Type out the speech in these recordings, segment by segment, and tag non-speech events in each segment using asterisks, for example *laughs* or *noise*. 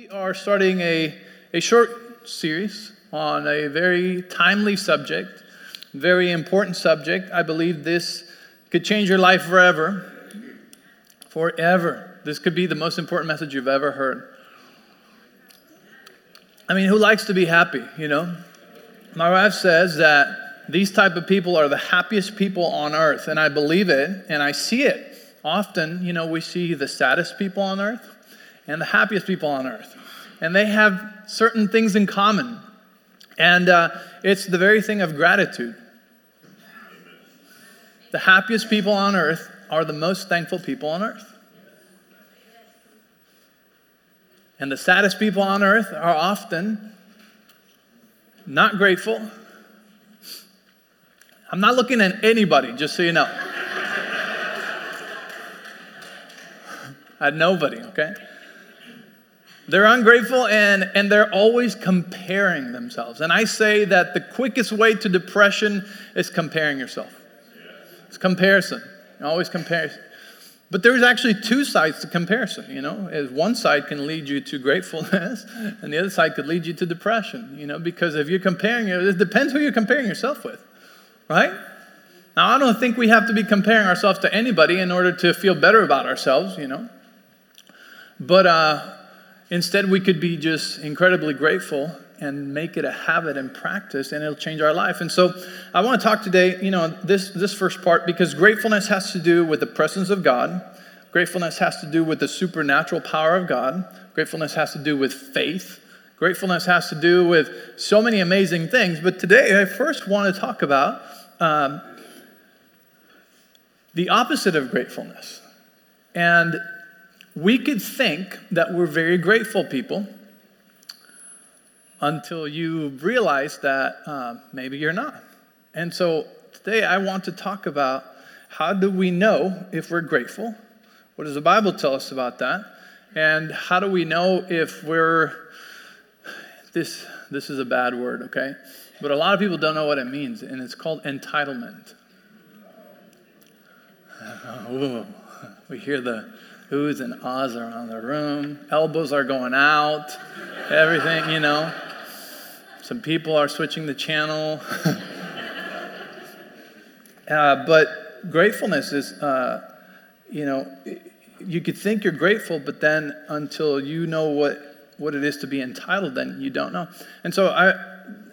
We are starting a, a short series on a very timely subject, very important subject. I believe this could change your life forever. Forever. This could be the most important message you've ever heard. I mean, who likes to be happy, you know? My wife says that these type of people are the happiest people on earth, and I believe it, and I see it. Often, you know, we see the saddest people on earth and the happiest people on earth. And they have certain things in common. And uh, it's the very thing of gratitude. The happiest people on earth are the most thankful people on earth. And the saddest people on earth are often not grateful. I'm not looking at anybody, just so you know. *laughs* at nobody, okay? They're ungrateful and, and they're always comparing themselves. And I say that the quickest way to depression is comparing yourself. It's comparison. Always comparison. But there's actually two sides to comparison, you know. As one side can lead you to gratefulness, *laughs* and the other side could lead you to depression, you know, because if you're comparing, it depends who you're comparing yourself with, right? Now, I don't think we have to be comparing ourselves to anybody in order to feel better about ourselves, you know. But uh, Instead, we could be just incredibly grateful and make it a habit and practice, and it'll change our life. And so, I want to talk today, you know, this, this first part, because gratefulness has to do with the presence of God, gratefulness has to do with the supernatural power of God, gratefulness has to do with faith, gratefulness has to do with so many amazing things. But today, I first want to talk about um, the opposite of gratefulness. And we could think that we're very grateful people until you realize that uh, maybe you're not. And so today I want to talk about how do we know if we're grateful? What does the Bible tell us about that? And how do we know if we're this this is a bad word, okay? But a lot of people don't know what it means, and it's called entitlement. *laughs* Ooh, we hear the Who's and ahs around the room. Elbows are going out. Everything, you know. Some people are switching the channel. *laughs* uh, but gratefulness is, uh, you know, you could think you're grateful, but then until you know what, what it is to be entitled, then you don't know. And so I,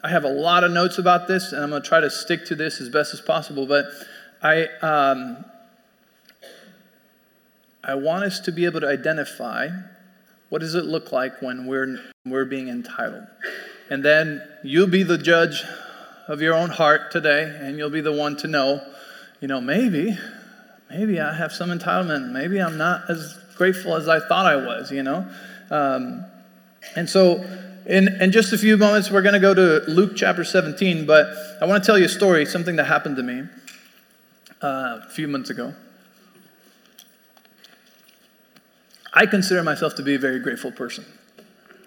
I have a lot of notes about this, and I'm going to try to stick to this as best as possible. But I, um, I want us to be able to identify what does it look like when we're, we're being entitled. And then you'll be the judge of your own heart today, and you'll be the one to know, you know, maybe, maybe I have some entitlement. Maybe I'm not as grateful as I thought I was, you know. Um, and so, in, in just a few moments, we're going to go to Luke chapter 17, but I want to tell you a story, something that happened to me uh, a few months ago. I consider myself to be a very grateful person.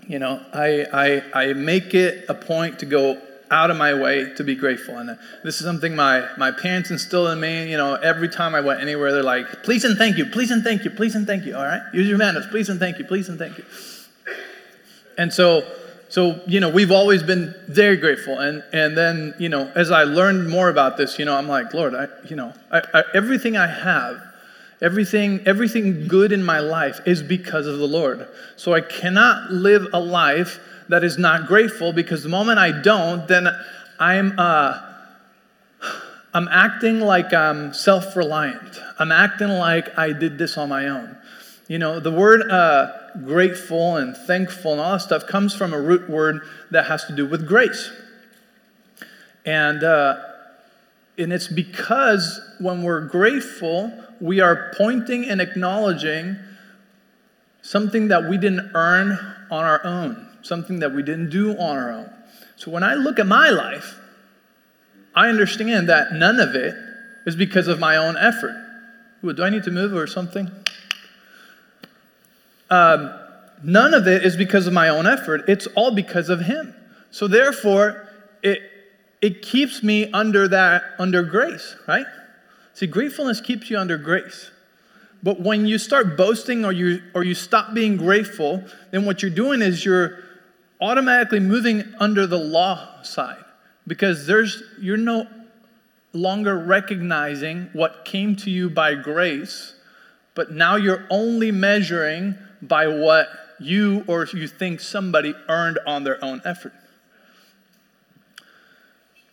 You know, I, I, I make it a point to go out of my way to be grateful. And this is something my, my parents instilled in me. You know, every time I went anywhere, they're like, please and thank you, please and thank you, please and thank you. All right? Use your manners, please and thank you, please and thank you. And so, so you know, we've always been very grateful. And, and then, you know, as I learned more about this, you know, I'm like, Lord, I, you know, I, I, everything I have Everything, everything good in my life is because of the Lord. So I cannot live a life that is not grateful because the moment I don't, then I'm, uh, I'm acting like I'm self reliant. I'm acting like I did this on my own. You know, the word uh, grateful and thankful and all that stuff comes from a root word that has to do with grace. And, uh, and it's because when we're grateful, we are pointing and acknowledging something that we didn't earn on our own, something that we didn't do on our own. So when I look at my life, I understand that none of it is because of my own effort. Ooh, do I need to move or something? Um, none of it is because of my own effort. It's all because of Him. So therefore, it it keeps me under that under grace, right? See, gratefulness keeps you under grace. But when you start boasting or you, or you stop being grateful, then what you're doing is you're automatically moving under the law side because there's, you're no longer recognizing what came to you by grace, but now you're only measuring by what you or you think somebody earned on their own effort.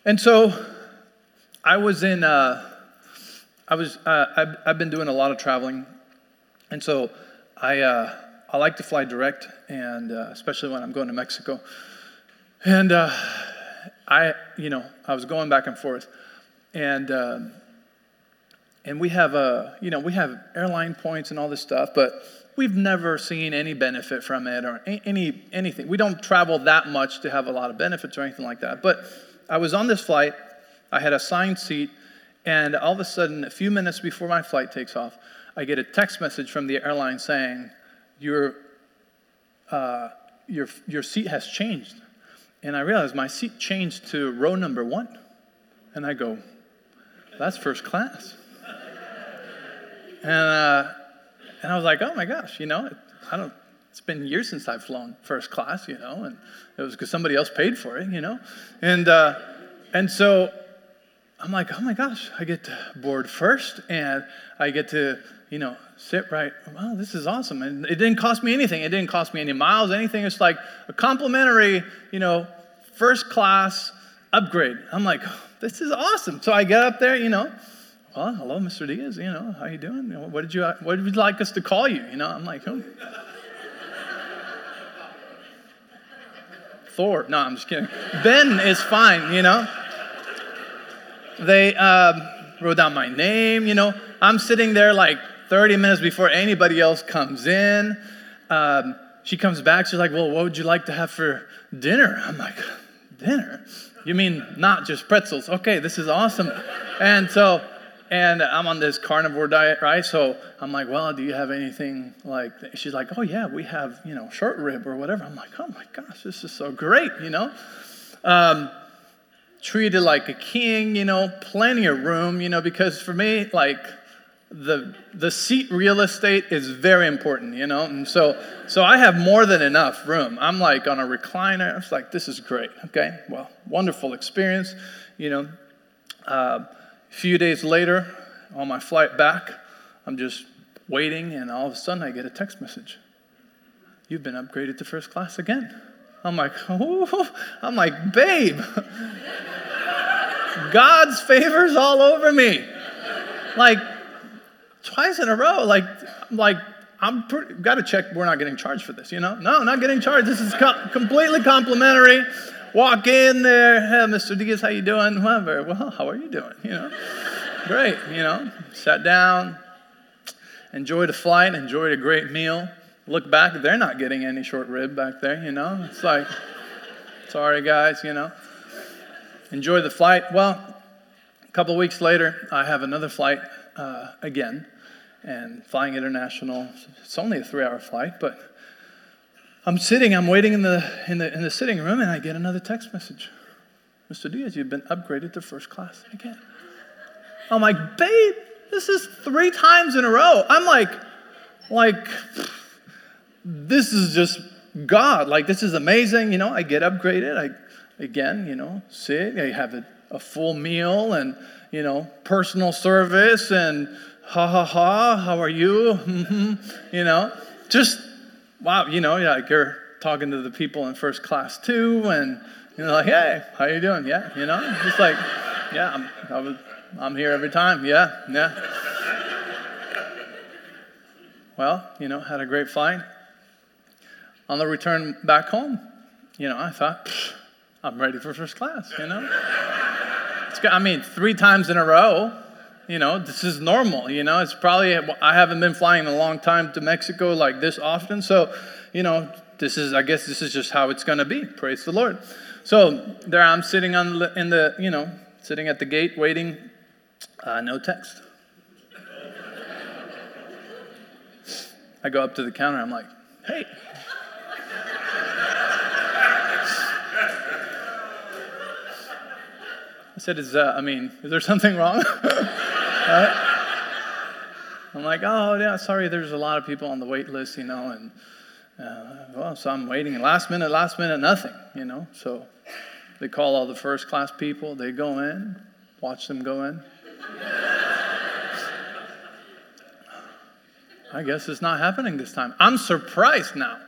And so I was in, uh, I was, uh, I've, I've, been doing a lot of traveling. And so I, uh, I like to fly direct, and uh, especially when I'm going to Mexico. And uh, I, you know, I was going back and forth. And, um, and we have, a, you know, we have airline points and all this stuff, but we've never seen any benefit from it or any anything. We don't travel that much to have a lot of benefits or anything like that. But I was on this flight. I had a assigned seat, and all of a sudden, a few minutes before my flight takes off, I get a text message from the airline saying, "Your uh, your your seat has changed." And I realized my seat changed to row number one, and I go, "That's first class." and uh, and I was like, oh my gosh, you know, I don't, it's been years since I've flown first class, you know, and it was because somebody else paid for it, you know. And, uh, and so I'm like, oh my gosh, I get to board first and I get to, you know, sit right. Wow, this is awesome. And it didn't cost me anything. It didn't cost me any miles, anything. It's like a complimentary, you know, first class upgrade. I'm like, this is awesome. So I get up there, you know, well, hello, Mr. Diaz. You know, how you doing? What did you What would you like us to call you? You know, I'm like, oh. Thor. No, I'm just kidding. Ben is fine. You know. They um, wrote down my name. You know, I'm sitting there like 30 minutes before anybody else comes in. Um, she comes back. She's like, "Well, what would you like to have for dinner?" I'm like, "Dinner? You mean not just pretzels? Okay, this is awesome." And so and I'm on this carnivore diet, right? So I'm like, well, do you have anything like, she's like, oh yeah, we have, you know, short rib or whatever. I'm like, oh my gosh, this is so great, you know? Um, treated like a king, you know, plenty of room, you know, because for me, like, the the seat real estate is very important, you know, and so so I have more than enough room. I'm like on a recliner. I was like, this is great. Okay, well, wonderful experience, you know. Uh, a few days later, on my flight back, I'm just waiting, and all of a sudden I get a text message. You've been upgraded to first class again. I'm like, *laughs* oh, I'm like, babe, *laughs* God's favors all over me. Like, twice in a row. Like, like, I'm pretty, got to check. We're not getting charged for this, you know? No, not getting charged. This is co- completely complimentary walk in there. Hey, Mr. Diaz, how you doing? Well, very well. How are you doing? You know, great. You know, sat down, enjoyed a flight, enjoyed a great meal. Look back, they're not getting any short rib back there. You know, it's like, sorry guys. You know, enjoy the flight. Well, a couple weeks later, I have another flight uh, again, and flying international. It's only a three-hour flight, but I'm sitting, I'm waiting in the, in the, in the sitting room, and I get another text message. Mr. Diaz, you've been upgraded to first class again. I'm like, babe, this is three times in a row. I'm like, like, this is just God. Like, this is amazing. You know, I get upgraded. I, again, you know, sit, I have a, a full meal and, you know, personal service and ha ha ha, how are you? *laughs* Mm-hmm, you know, just wow, you know, like you're talking to the people in first class too, and you're like, hey, how you doing? Yeah, you know, just like, yeah, I'm, I was, I'm here every time. Yeah, yeah. well, you know, had a great flight. On the return back home, you know, I thought, I'm ready for first class, you know? It's, I mean, three times in a row, you know, this is normal. You know, it's probably, I haven't been flying in a long time to Mexico like this often. So, you know, this is, I guess this is just how it's going to be. Praise the Lord. So there I'm sitting on the, in the, you know, sitting at the gate waiting, uh, no text. I go up to the counter. I'm like, hey. I said, is, uh, I mean, is there something wrong? *laughs* Right? I'm like, oh, yeah, sorry, there's a lot of people on the wait list, you know, and uh, well, so I'm waiting. Last minute, last minute, nothing, you know. So they call all the first class people. They go in, watch them go in. I guess it's not happening this time. I'm surprised now.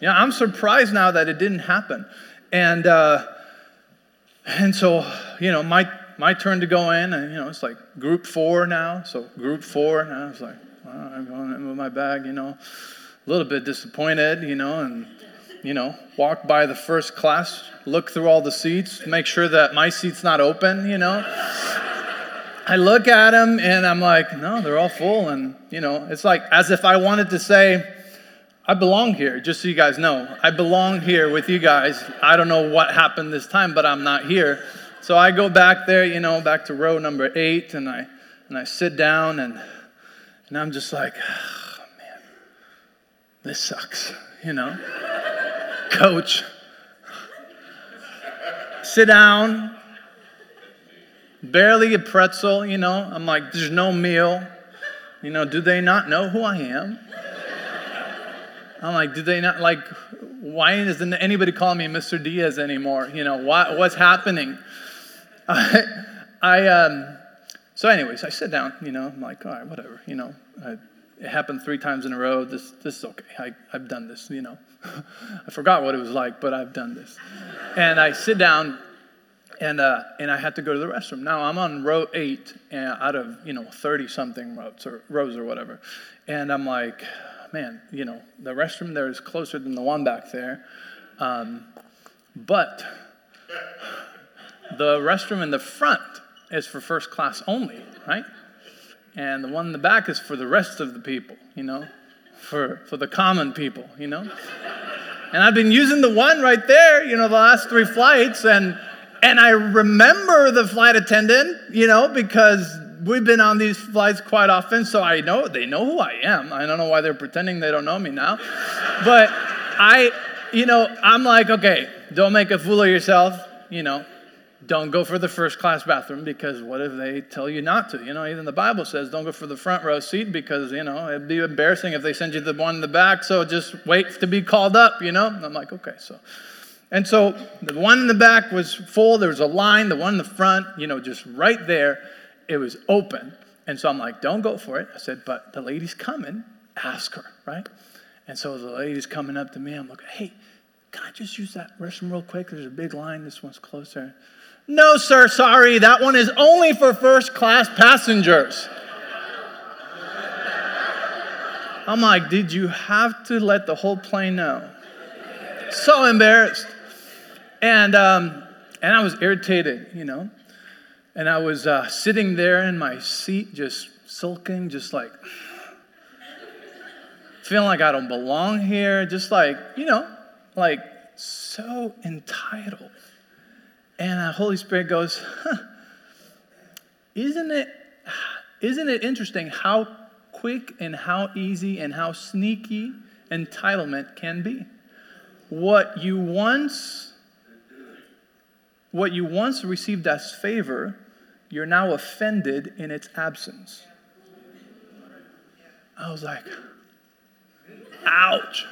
Yeah, I'm surprised now that it didn't happen. And uh, and so, you know, my my turn to go in, and you know, it's like group four now. So group four, and I was like, I'm going in with my bag, you know, a little bit disappointed, you know, and you know, walk by the first class, look through all the seats, make sure that my seat's not open, you know. I look at them and I'm like, no, they're all full. And, you know, it's like as if I wanted to say, I belong here, just so you guys know. I belong here with you guys. I don't know what happened this time, but I'm not here. So I go back there, you know, back to row number eight, and I, and I sit down and, and I'm just like, oh, man, this sucks, you know. *laughs* Coach, sit down, barely a pretzel, you know. I'm like, there's no meal. You know, do they not know who I am? I'm like, do they not like? Why doesn't anybody call me Mr. Diaz anymore? You know, what, what's happening? I, *laughs* I um, so anyways, I sit down. You know, I'm like, all right, whatever. You know, I, it happened three times in a row. This, this is okay. I, I've done this. You know, *laughs* I forgot what it was like, but I've done this. And I sit down and uh, and I had to go to the restroom. Now I'm on row eight uh, out of you know thirty something rows or rows or whatever, and I'm like, man, you know the restroom there is closer than the one back there, um, but the restroom in the front is for first class only, right? And the one in the back is for the rest of the people, you know, for for the common people, you know. And I've been using the one right there, you know, the last three flights, and and I remember the flight attendant, you know, because we've been on these flights quite often, so I know they know who I am. I don't know why they're pretending they don't know me now. But I, you know, I'm like, okay, don't make a fool of yourself, you know. Don't go for the first class bathroom because what if they tell you not to? You know, even the Bible says don't go for the front row seat because, you know, it'd be embarrassing if they send you the one in the back, so just wait to be called up, you know? I'm like, okay, so and so the one in the back was full. There was a line. The one in the front, you know, just right there, it was open. And so I'm like, don't go for it. I said, but the lady's coming. Ask her, right? And so the lady's coming up to me. I'm like, hey, can I just use that restroom real quick? There's a big line. This one's closer. No, sir, sorry. That one is only for first class passengers. I'm like, did you have to let the whole plane know? So embarrassed. And, um, and I was irritated, you know. And I was uh, sitting there in my seat, just sulking, just like feeling like I don't belong here, just like, you know, like so entitled. And the Holy Spirit goes, huh, isn't it, isn't it interesting how quick and how easy and how sneaky entitlement can be? What you once what you once received as favor, you're now offended in its absence. I was like, ouch.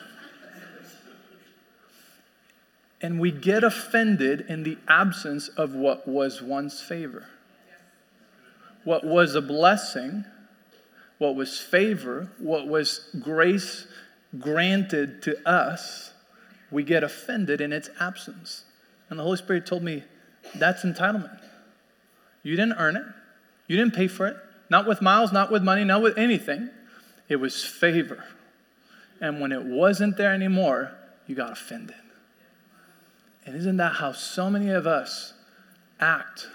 And we get offended in the absence of what was once favor. What was a blessing, what was favor, what was grace granted to us, we get offended in its absence. And the Holy Spirit told me, that's entitlement. You didn't earn it, you didn't pay for it, not with miles, not with money, not with anything. It was favor. And when it wasn't there anymore, you got offended. And isn't that how so many of us act?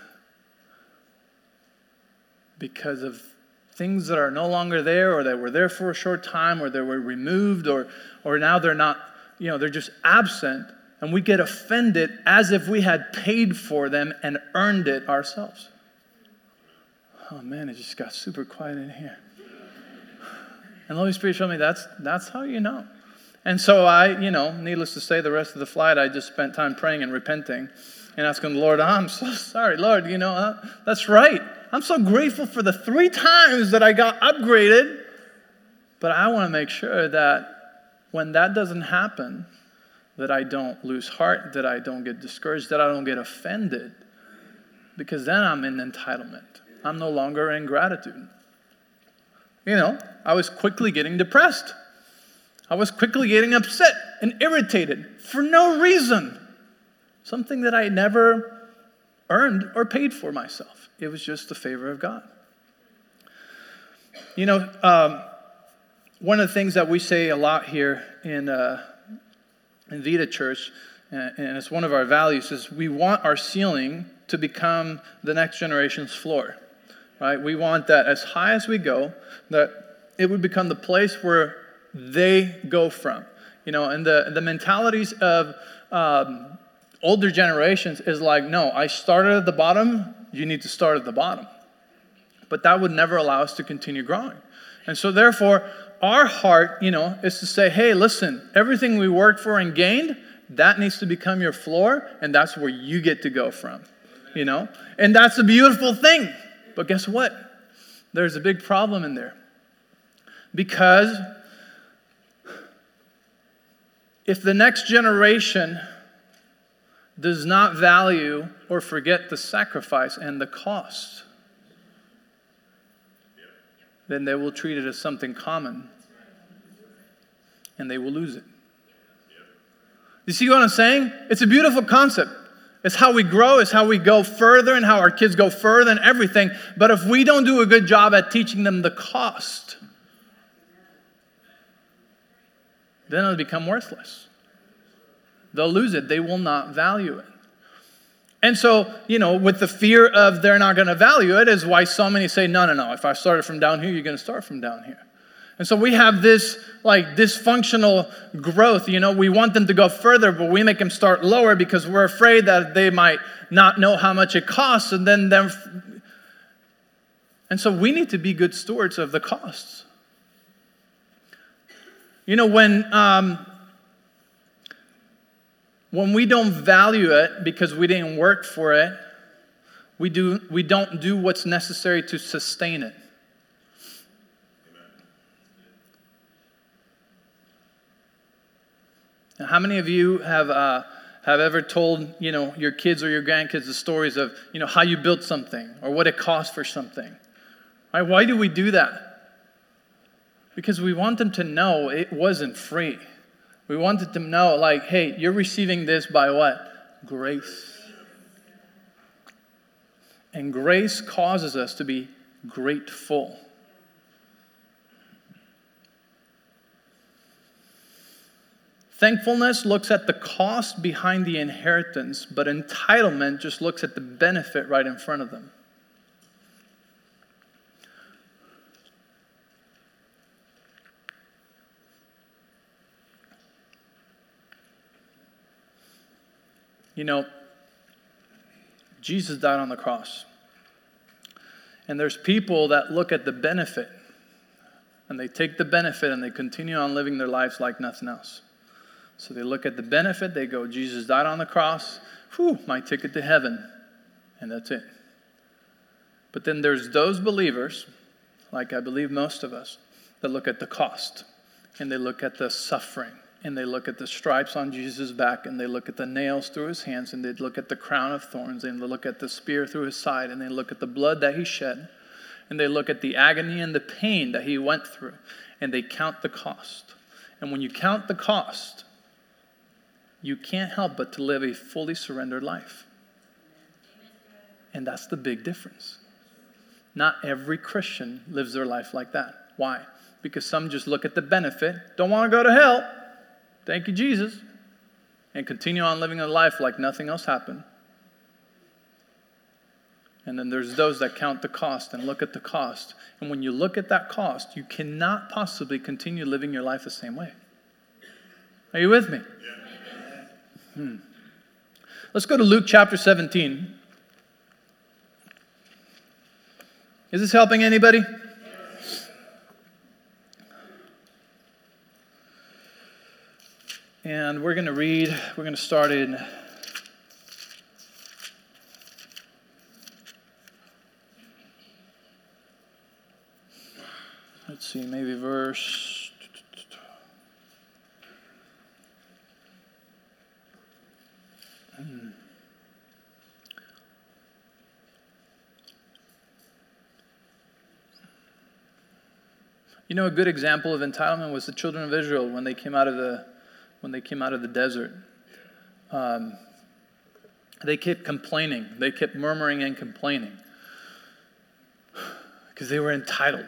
Because of things that are no longer there, or that were there for a short time, or they were removed, or, or now they're not, you know, they're just absent and we get offended as if we had paid for them and earned it ourselves. Oh man, it just got super quiet in here. And the Holy Spirit showed me that's, that's how you know. And so I, you know, needless to say, the rest of the flight, I just spent time praying and repenting and asking the Lord, I'm so *laughs* sorry, Lord, you know, uh, that's right. I'm so grateful for the three times that I got upgraded But I want to make sure that when that doesn't happen, that I don't lose heart, that I don't get discouraged, that I don't get offended, because then I'm in entitlement. I'm no longer in gratitude. You know, I was quickly getting depressed. I was quickly getting upset and irritated for no reason. Something that I never earned or paid for myself. It was just the favor of God. You know, um, one of the things that we say a lot here in, uh, in Vida Church, and it's one of our values, is we want our ceiling to become the next generation's floor. Right? We want that as high as we go, that it would become the place where they go from. You know, and the, the mentalities of um, older generations is like, no, I started at the bottom, you need to start at the bottom. But that would never allow us to continue growing. And so, therefore, our heart, you know, is to say, hey, listen, everything we worked for and gained, that needs to become your floor, and that's where you get to go from, you know? And that's a beautiful thing. But guess what? There's a big problem in there. Because if the next generation does not value or forget the sacrifice and the cost, then they will treat it as something common and they will lose it. You see what I'm saying? It's a beautiful concept. It's how we grow, it's how we go further, and how our kids go further and everything. But if we don't do a good job at teaching them the cost, then it'll become worthless. They'll lose it, they will not value it. And so, you know, with the fear of they're not going to value it, is why so many say, no, no, no, if I started from down here, you're going to start from down here. And so we have this like dysfunctional growth. You know, we want them to go further, but we make them start lower because we're afraid that they might not know how much it costs. And then, then and so we need to be good stewards of the costs. You know, when um, when we don't value it because we didn't work for it, we, do, we don't do what's necessary to sustain it. Now, how many of you have, uh, have ever told you know, your kids or your grandkids the stories of you know, how you built something or what it cost for something? Why do we do that? Because we want them to know it wasn't free. We wanted them to know, like, hey, you're receiving this by what? Grace. And grace causes us to be grateful. Thankfulness looks at the cost behind the inheritance, but entitlement just looks at the benefit right in front of them. You know, Jesus died on the cross. And there's people that look at the benefit and they take the benefit and they continue on living their lives like nothing else. So they look at the benefit, they go, Jesus died on the cross, whew, my ticket to heaven. And that's it. But then there's those believers, like I believe most of us, that look at the cost and they look at the suffering and they look at the stripes on Jesus' back, and they look at the nails through his hands, and they look at the crown of thorns, and they look at the spear through his side, and they look at the blood that he shed, and they look at the agony and the pain that he went through, and they count the cost. And when you count the cost, you can't help but to live a fully surrendered life. And that's the big difference. Not every Christian lives their life like that. Why? Because some just look at the benefit, don't want to go to hell Thank you, Jesus. And continue on living a life like nothing else happened. And then there's those that count the cost and look at the cost. And when you look at that cost, you cannot possibly continue living your life the same way. Are you with me? Hmm. Let's go to Luke chapter 17. Is this helping anybody? And we're going to read, we're going to start in let's see, maybe verse. You know, a good example of entitlement was the children of Israel when they came out of the, when they came out of the desert. Um, they kept complaining. They kept murmuring and complaining *sighs* because they were entitled.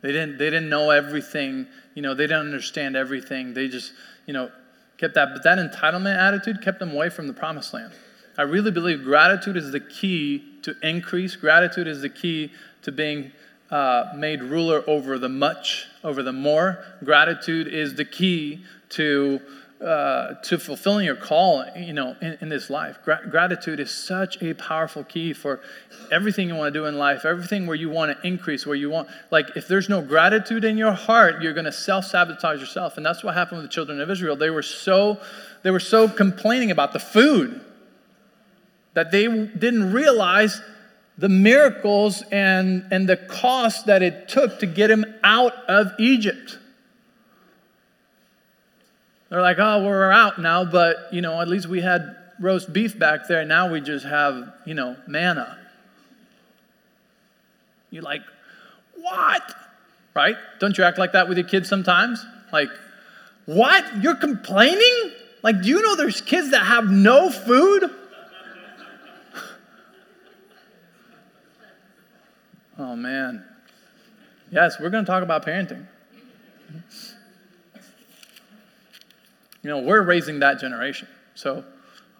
They didn't, they didn't know everything. You know, they didn't understand everything. They just, you know, kept that. But that entitlement attitude kept them away from the promised land. I really believe gratitude is the key to increase. Gratitude is the key to being uh, made ruler over the much, over the more. Gratitude is the key to uh, to fulfilling your call, you know, in, in this life. Gra- gratitude is such a powerful key for everything you want to do in life, everything where you want to increase, where you want, like, if there's no gratitude in your heart, you're going to self sabotage yourself. And that's what happened with the children of Israel. They were so, they were so complaining about the food that they didn't realize the miracles and, and the cost that it took to get him out of Egypt. They're like, oh, we're out now, but, you know, at least we had roast beef back there. Now we just have, you know, manna. You're like, what? Right? Don't you act like that with your kids sometimes? Like, what? You're complaining? Like, do you know there's kids that have no food? Oh, man. Yes, we're going to talk about parenting. You know, we're raising that generation. So,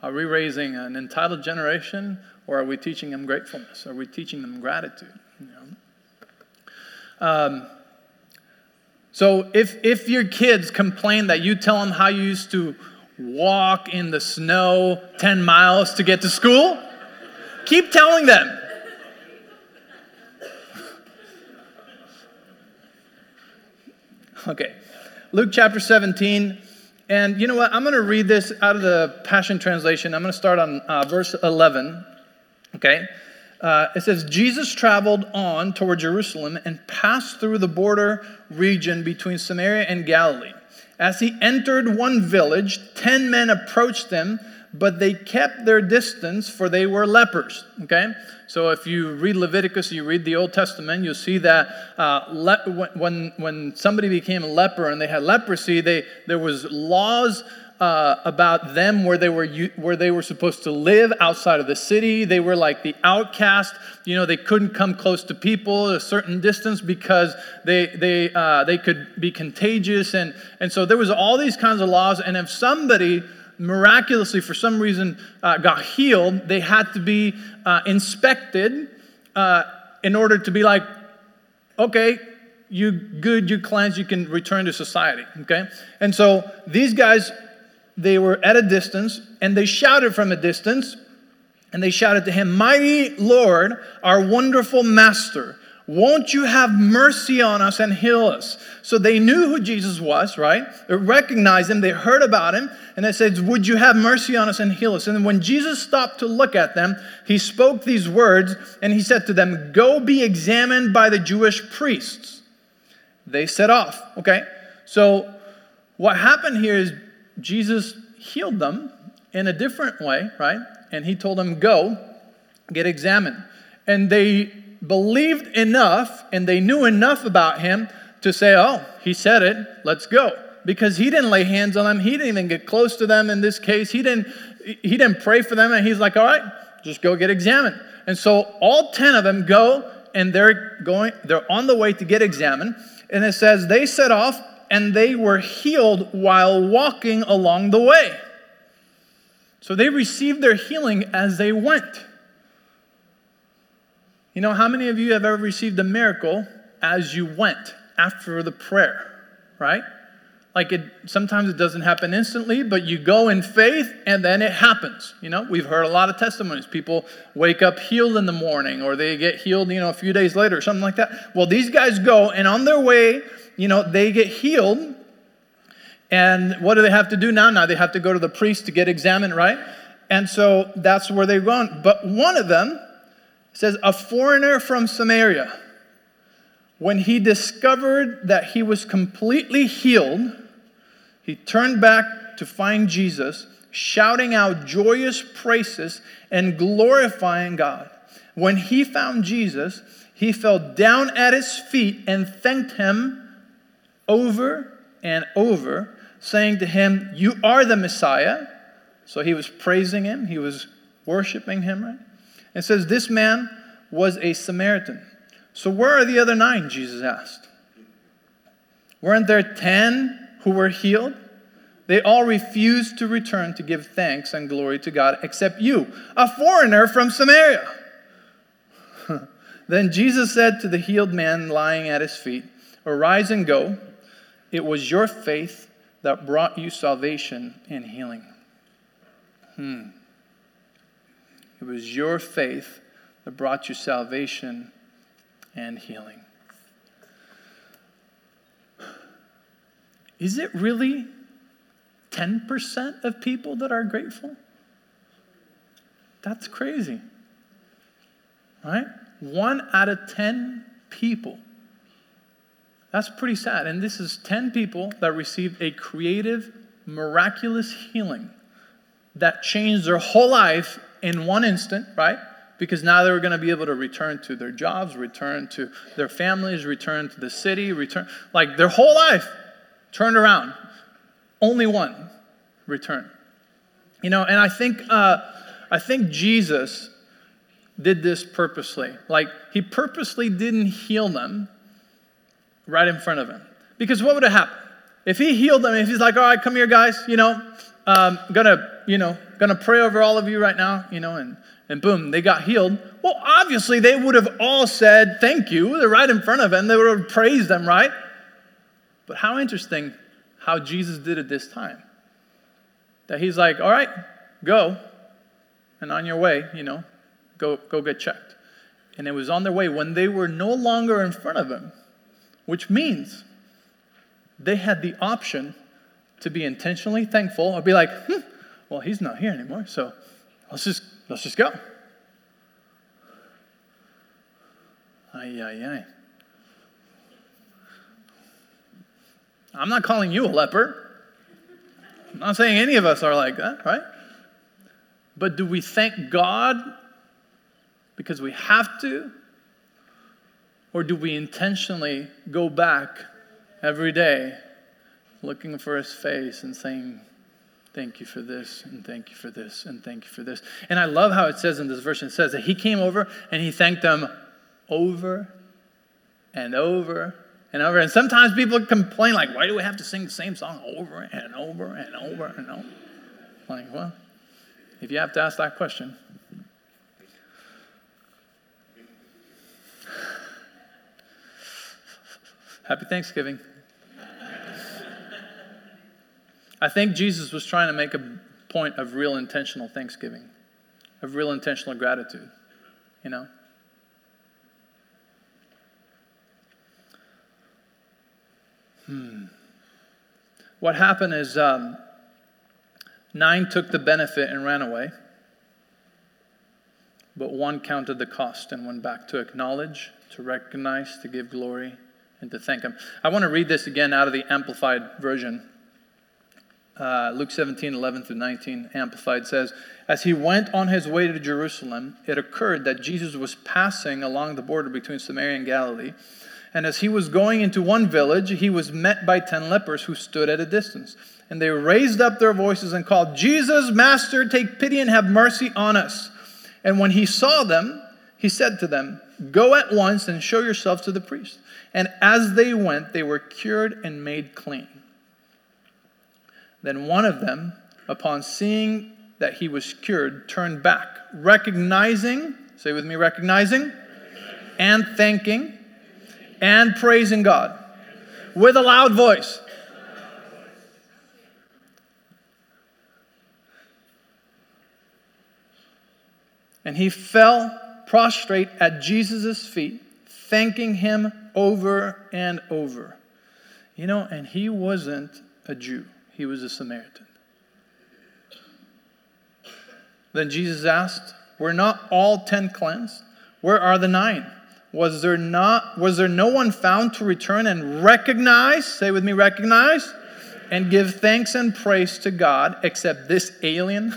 are we raising an entitled generation or are we teaching them gratefulness? Are we teaching them gratitude? You know? um, so, if, if your kids complain that you tell them how you used to walk in the snow 10 miles to get to school, keep telling them. Okay. Luke chapter 17. And you know what? I'm going to read this out of the Passion Translation. I'm going to start on uh, verse 11. Okay. Uh, it says, Jesus traveled on toward Jerusalem and passed through the border region between Samaria and Galilee. As he entered one village, ten men approached him, but they kept their distance, for they were lepers. Okay? So if you read Leviticus, you read the Old Testament, you'll see that uh, le- when, when somebody became a leper and they had leprosy, they, there was laws uh, about them where they were where they were supposed to live outside of the city. They were like the outcast. You know, they couldn't come close to people a certain distance because they they uh, they could be contagious, and and so there was all these kinds of laws. And if somebody miraculously, for some reason, uh, got healed, they had to be uh, inspected uh, in order to be like, okay, you good, you cleansed, you can return to society. Okay? And so these guys, they were at a distance and they shouted from a distance and they shouted to him, Mighty Lord, our wonderful master. Won't you have mercy on us and heal us? So they knew who Jesus was, right? They recognized him, they heard about him, and they said, Would you have mercy on us and heal us? And when Jesus stopped to look at them, he spoke these words, and he said to them, Go be examined by the Jewish priests. They set off, okay? So what happened here is Jesus healed them in a different way, right? And he told them, Go, get examined. And they believed enough and they knew enough about him to say, Oh, he said it, let's go. Because he didn't lay hands on them, he didn't even get close to them in this case. He didn't, he didn't pray for them, and he's like, All right, just go get examined. And so all 10 of them go and they're going, they're on the way to get examined. And it says they set off and they were healed while walking along the way. So they received their healing as they went. You know, how many of you have ever received a miracle as you went after the prayer, right? Like it sometimes it doesn't happen instantly, but you go in faith and then it happens. You know, we've heard a lot of testimonies. People wake up healed in the morning or they get healed, you know, a few days later or something like that. Well, these guys go and on their way, you know, they get healed. And what do they have to do now? Now they have to go to the priest to get examined, right? And so that's where they're going. But one of them, says, A foreigner from Samaria When he discovered that he was completely healed, he turned back to find Jesus, shouting out joyous praises and glorifying God. When he found Jesus, he fell down at his feet and thanked him over and over, saying to him, You are the Messiah. So he was praising him, he was worshiping him, right? It says, This man was a Samaritan. So where are the other nine? Jesus asked. Weren't there ten who were healed? They all refused to return to give thanks and glory to God, except you, a foreigner from Samaria. *laughs* then Jesus said to the healed man lying at his feet, Arise and go. It was your faith that brought you salvation and healing. Hmm. It was your faith that brought you salvation and healing. Is it really 10% of people that are grateful? That's crazy. Right? One out of 10 people. That's pretty sad. And this is 10 people that received a creative, miraculous healing that changed their whole life in one instant, right? Because now they were going to be able to return to their jobs, return to their families, return to the city, return, like their whole life turned around. Only one return. You know, and I think, uh, I think Jesus did this purposely. Like, he purposely didn't heal them right in front of him. Because what would have happened? If he healed them, if he's like, all right, come here, guys, you know, um, gonna, you know, gonna pray over all of you right now, you know, and, and boom, they got healed. Well, obviously, they would have all said thank you. They're right in front of him. They would have praised them, right? But how interesting how Jesus did it this time. That he's like, all right, go, and on your way, you know, go, go get checked. And it was on their way when they were no longer in front of him, which means they had the option to be intentionally thankful or be like, hmm, well, he's not here anymore, so let's just let's just go. Ay, ay. I'm not calling you a leper. I'm not saying any of us are like that, right? But do we thank God because we have to? Or do we intentionally go back every day looking for his face and saying, Thank you for this, and thank you for this, and thank you for this. And I love how it says in this version, it says that he came over and he thanked them over and over and over. And sometimes people complain, like, why do we have to sing the same song over and over and over and over? Like, well, if you have to ask that question, Happy Thanksgiving. I think Jesus was trying to make a point of real intentional thanksgiving, of real intentional gratitude, you know? Hmm. What happened is um, nine took the benefit and ran away, but one counted the cost and went back to acknowledge, to recognize, to give glory, and to thank Him. I want to read this again out of the Amplified Version. Uh, Luke 17, 11 through 19, Amplified says, As he went on his way to Jerusalem, it occurred that Jesus was passing along the border between Samaria and Galilee. And as he was going into one village, he was met by ten lepers who stood at a distance. And they raised up their voices and called, Jesus, Master, take pity and have mercy on us. And when he saw them, he said to them, Go at once and show yourselves to the priest. And as they went, they were cured and made clean. Then one of them, upon seeing that he was cured, turned back, recognizing, say with me, recognizing, and thanking and praising God with a loud voice. And he fell prostrate at Jesus' feet, thanking him over and over. You know, and he wasn't a Jew, he was a Samaritan. Then Jesus asked, Were not all ten cleansed? Where are the nine? was there not was there no one found to return and recognize, say with me recognize, and give thanks and praise to God except this alien?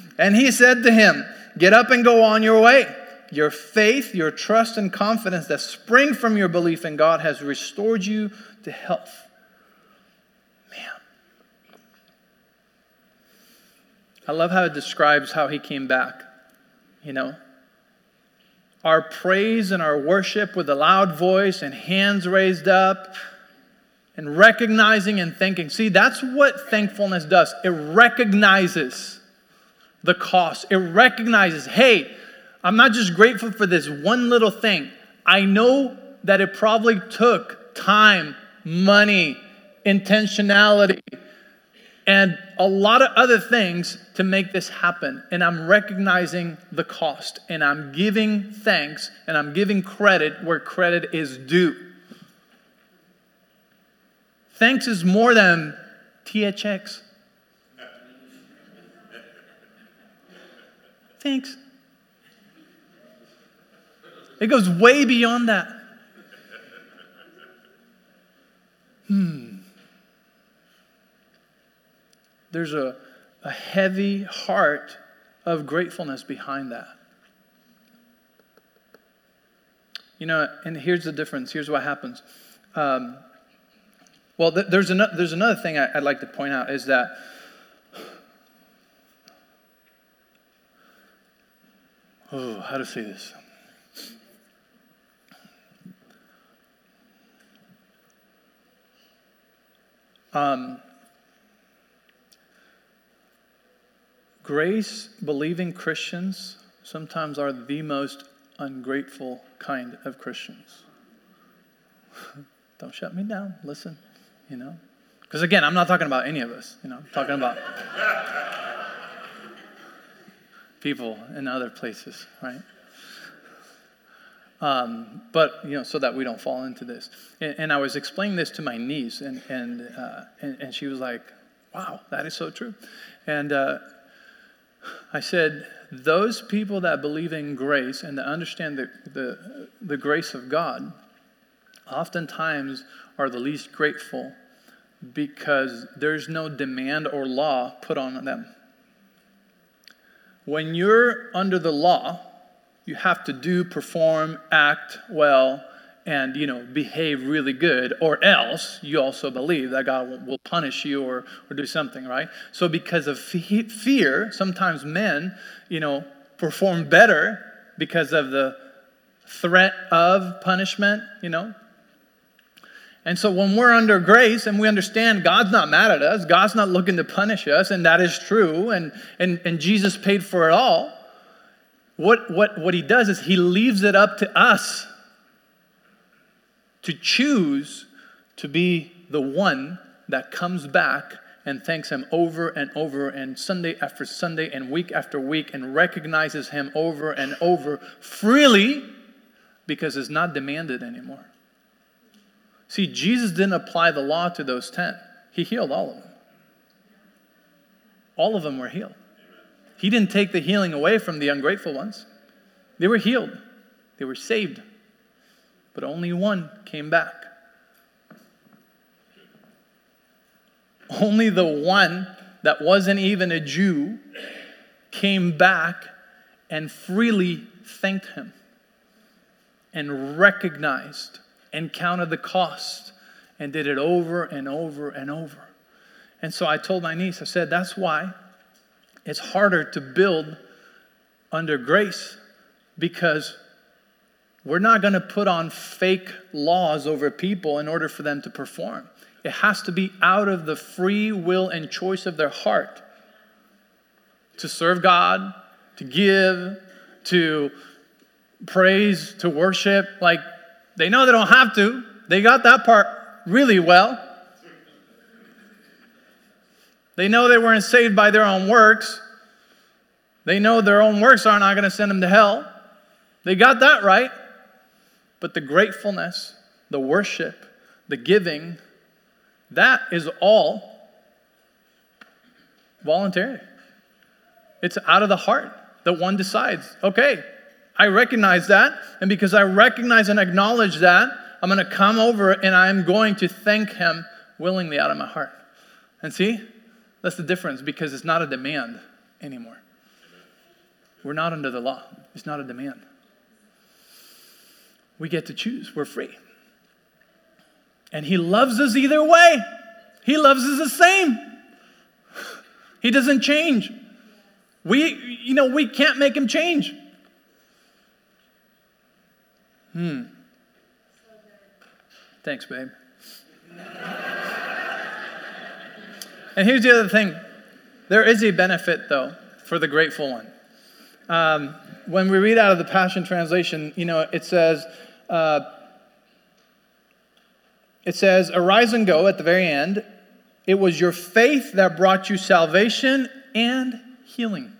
*laughs* and he said to him, Get up and go on your way. Your faith, your trust and confidence that spring from your belief in God has restored you to health. Man. I love how it describes how he came back. You know, our praise and our worship with a loud voice and hands raised up and recognizing and thanking. See, that's what thankfulness does. It recognizes the cost, it recognizes, hey, I'm not just grateful for this one little thing. I know that it probably took time, money, intentionality, and a lot of other things to make this happen. And I'm recognizing the cost and I'm giving thanks and I'm giving credit where credit is due. Thanks is more than THX. Thanks. It goes way beyond that. Hmm. There's a, a heavy heart of gratefulness behind that. You know, and here's the difference. Here's what happens. Um, well, th- there's, an- there's another thing I- I'd like to point out is that oh, how to say this? Um, Grace believing Christians sometimes are the most ungrateful kind of Christians. *laughs* Don't shut me down. Listen, you know. Because again, I'm not talking about any of us, you know, I'm talking about *laughs* people in other places, right? Um, but you know, so that we don't fall into this. And, and I was explaining this to my niece, and and, uh, and, and she was like, "Wow, that is so true." And uh, I said, those people that believe in grace and that understand the, the, the grace of God oftentimes are the least grateful because there's no demand or law put on them. When you're under the law, you have to do, perform, act well, and you know behave really good or else you also believe that god will punish you or, or do something right? So because of fear sometimes men you know perform better because of the threat of punishment you know? And so when we're under grace and we understand God's not mad at us, God's not looking to punish us, and that is true, and, and, and Jesus paid for it all, what, what, what he does is he leaves it up to us to choose to be the one that comes back and thanks him over and over and Sunday after Sunday and week after week and recognizes him over and over freely because it's not demanded anymore. See, Jesus didn't apply the law to those 10. He healed all of them. All of them were healed. He didn't take the healing away from the ungrateful ones. They were healed. They were saved but only one came back. Only the one that wasn't even a Jew came back and freely thanked him and recognized and counted the cost and did it over and over and over. And so I told my niece, I said, that's why it's harder to build under grace because we're not going to put on fake laws over people in order for them to perform. It has to be out of the free will and choice of their heart to serve God, to give, to praise, to worship. Like, they know they don't have to. They got that part really well. They know they weren't saved by their own works. They know their own works are not going to send them to hell. They got that right. But the gratefulness, the worship, the giving, that is all voluntary. It's out of the heart that one decides, okay, I recognize that. And because I recognize and acknowledge that, I'm going to come over and I'm going to thank Him willingly out of my heart. And see, that's the difference because it's not a demand anymore. We're not under the law, it's not a demand. We get to choose, we're free. And He loves us either way. He loves us the same. *sighs* He doesn't change. We, you know, we can't make him change. Hmm. Thanks, babe. and here's the other thing there is a benefit, though, for the grateful one. Um, when we read out of the Passion Translation, you know, it says, uh, it says, arise and go at the very end. It was your faith that brought you salvation and healing.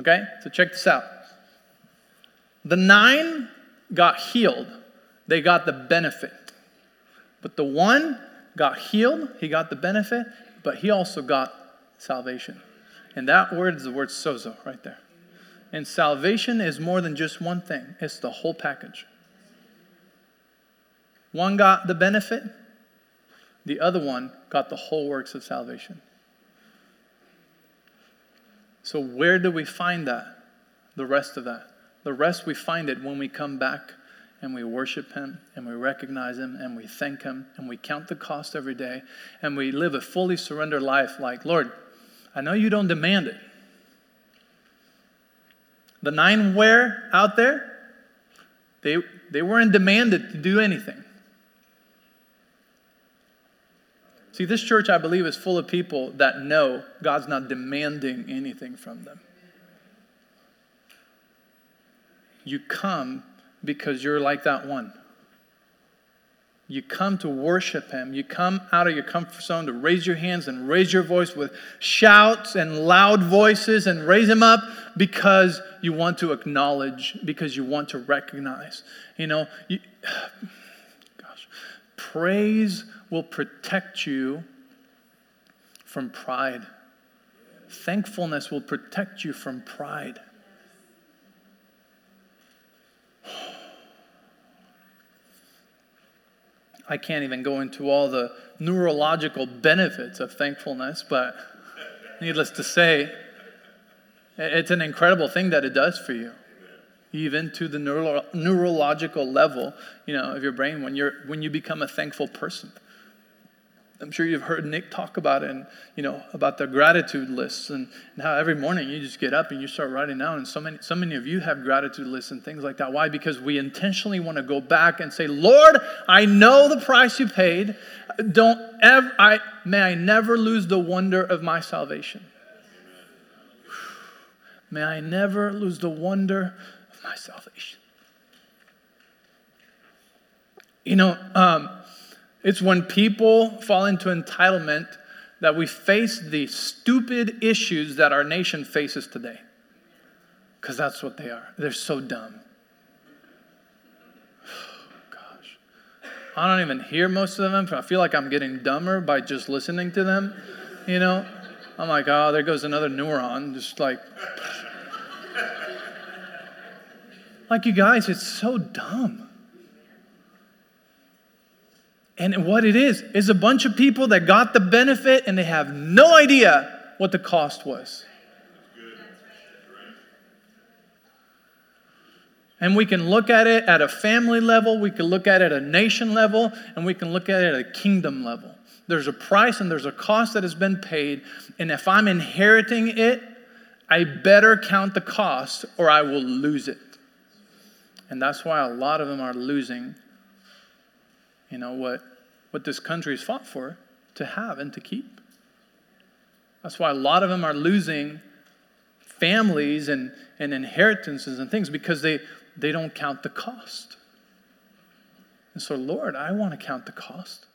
Okay, so check this out. The nine got healed, they got the benefit. But the one got healed, he got the benefit, but he also got salvation. And that word is the word sozo right there. And salvation is more than just one thing, it's the whole package. One got the benefit, the other one got the whole works of salvation. So, where do we find that? The rest of that. The rest we find it when we come back and we worship Him and we recognize Him and we thank Him and we count the cost every day and we live a fully surrendered life like, Lord, I know you don't demand it. The nine where out there, they, they weren't demanded to do anything. See, this church, I believe, is full of people that know God's not demanding anything from them. You come because you're like that one. You come to worship Him. You come out of your comfort zone to raise your hands and raise your voice with shouts and loud voices and raise Him up because you want to acknowledge, because you want to recognize. You know, you, *sighs* gosh, praise will protect you from pride. Thankfulness will protect you from pride. I can't even go into all the neurological benefits of thankfulness, but needless to say, it's an incredible thing that it does for you. Even to the neuro- neurological level you know of your brain when you're when you become a thankful person I'm sure you've heard Nick talk about it and, you know, about the gratitude lists and, and, how every morning you just get up and you start writing down. And so many, so many of you have gratitude lists and things like that. Why? Because we intentionally want to go back and say, Lord, I know the price you paid. Don't ever, I, may I never lose the wonder of my salvation. May I never lose the wonder of my salvation. You know, um, it's when people fall into entitlement that we face the stupid issues that our nation faces today. Because that's what they are. They're so dumb. *sighs* Gosh. I don't even hear most of them. I feel like I'm getting dumber by just listening to them. You know? I'm like, oh, there goes another neuron. Just like. *laughs* like, you guys, it's so dumb. And what it is, is a bunch of people that got the benefit and they have no idea what the cost was. And we can look at it at a family level, we can look at it at a nation level, and we can look at it at a kingdom level. There's a price and there's a cost that has been paid. And if I'm inheriting it, I better count the cost or I will lose it. And that's why a lot of them are losing you know, what, what this country has fought for to have and to keep. That's why a lot of them are losing families and, and inheritances and things because they, they don't count the cost. And so, Lord, I want to count the cost.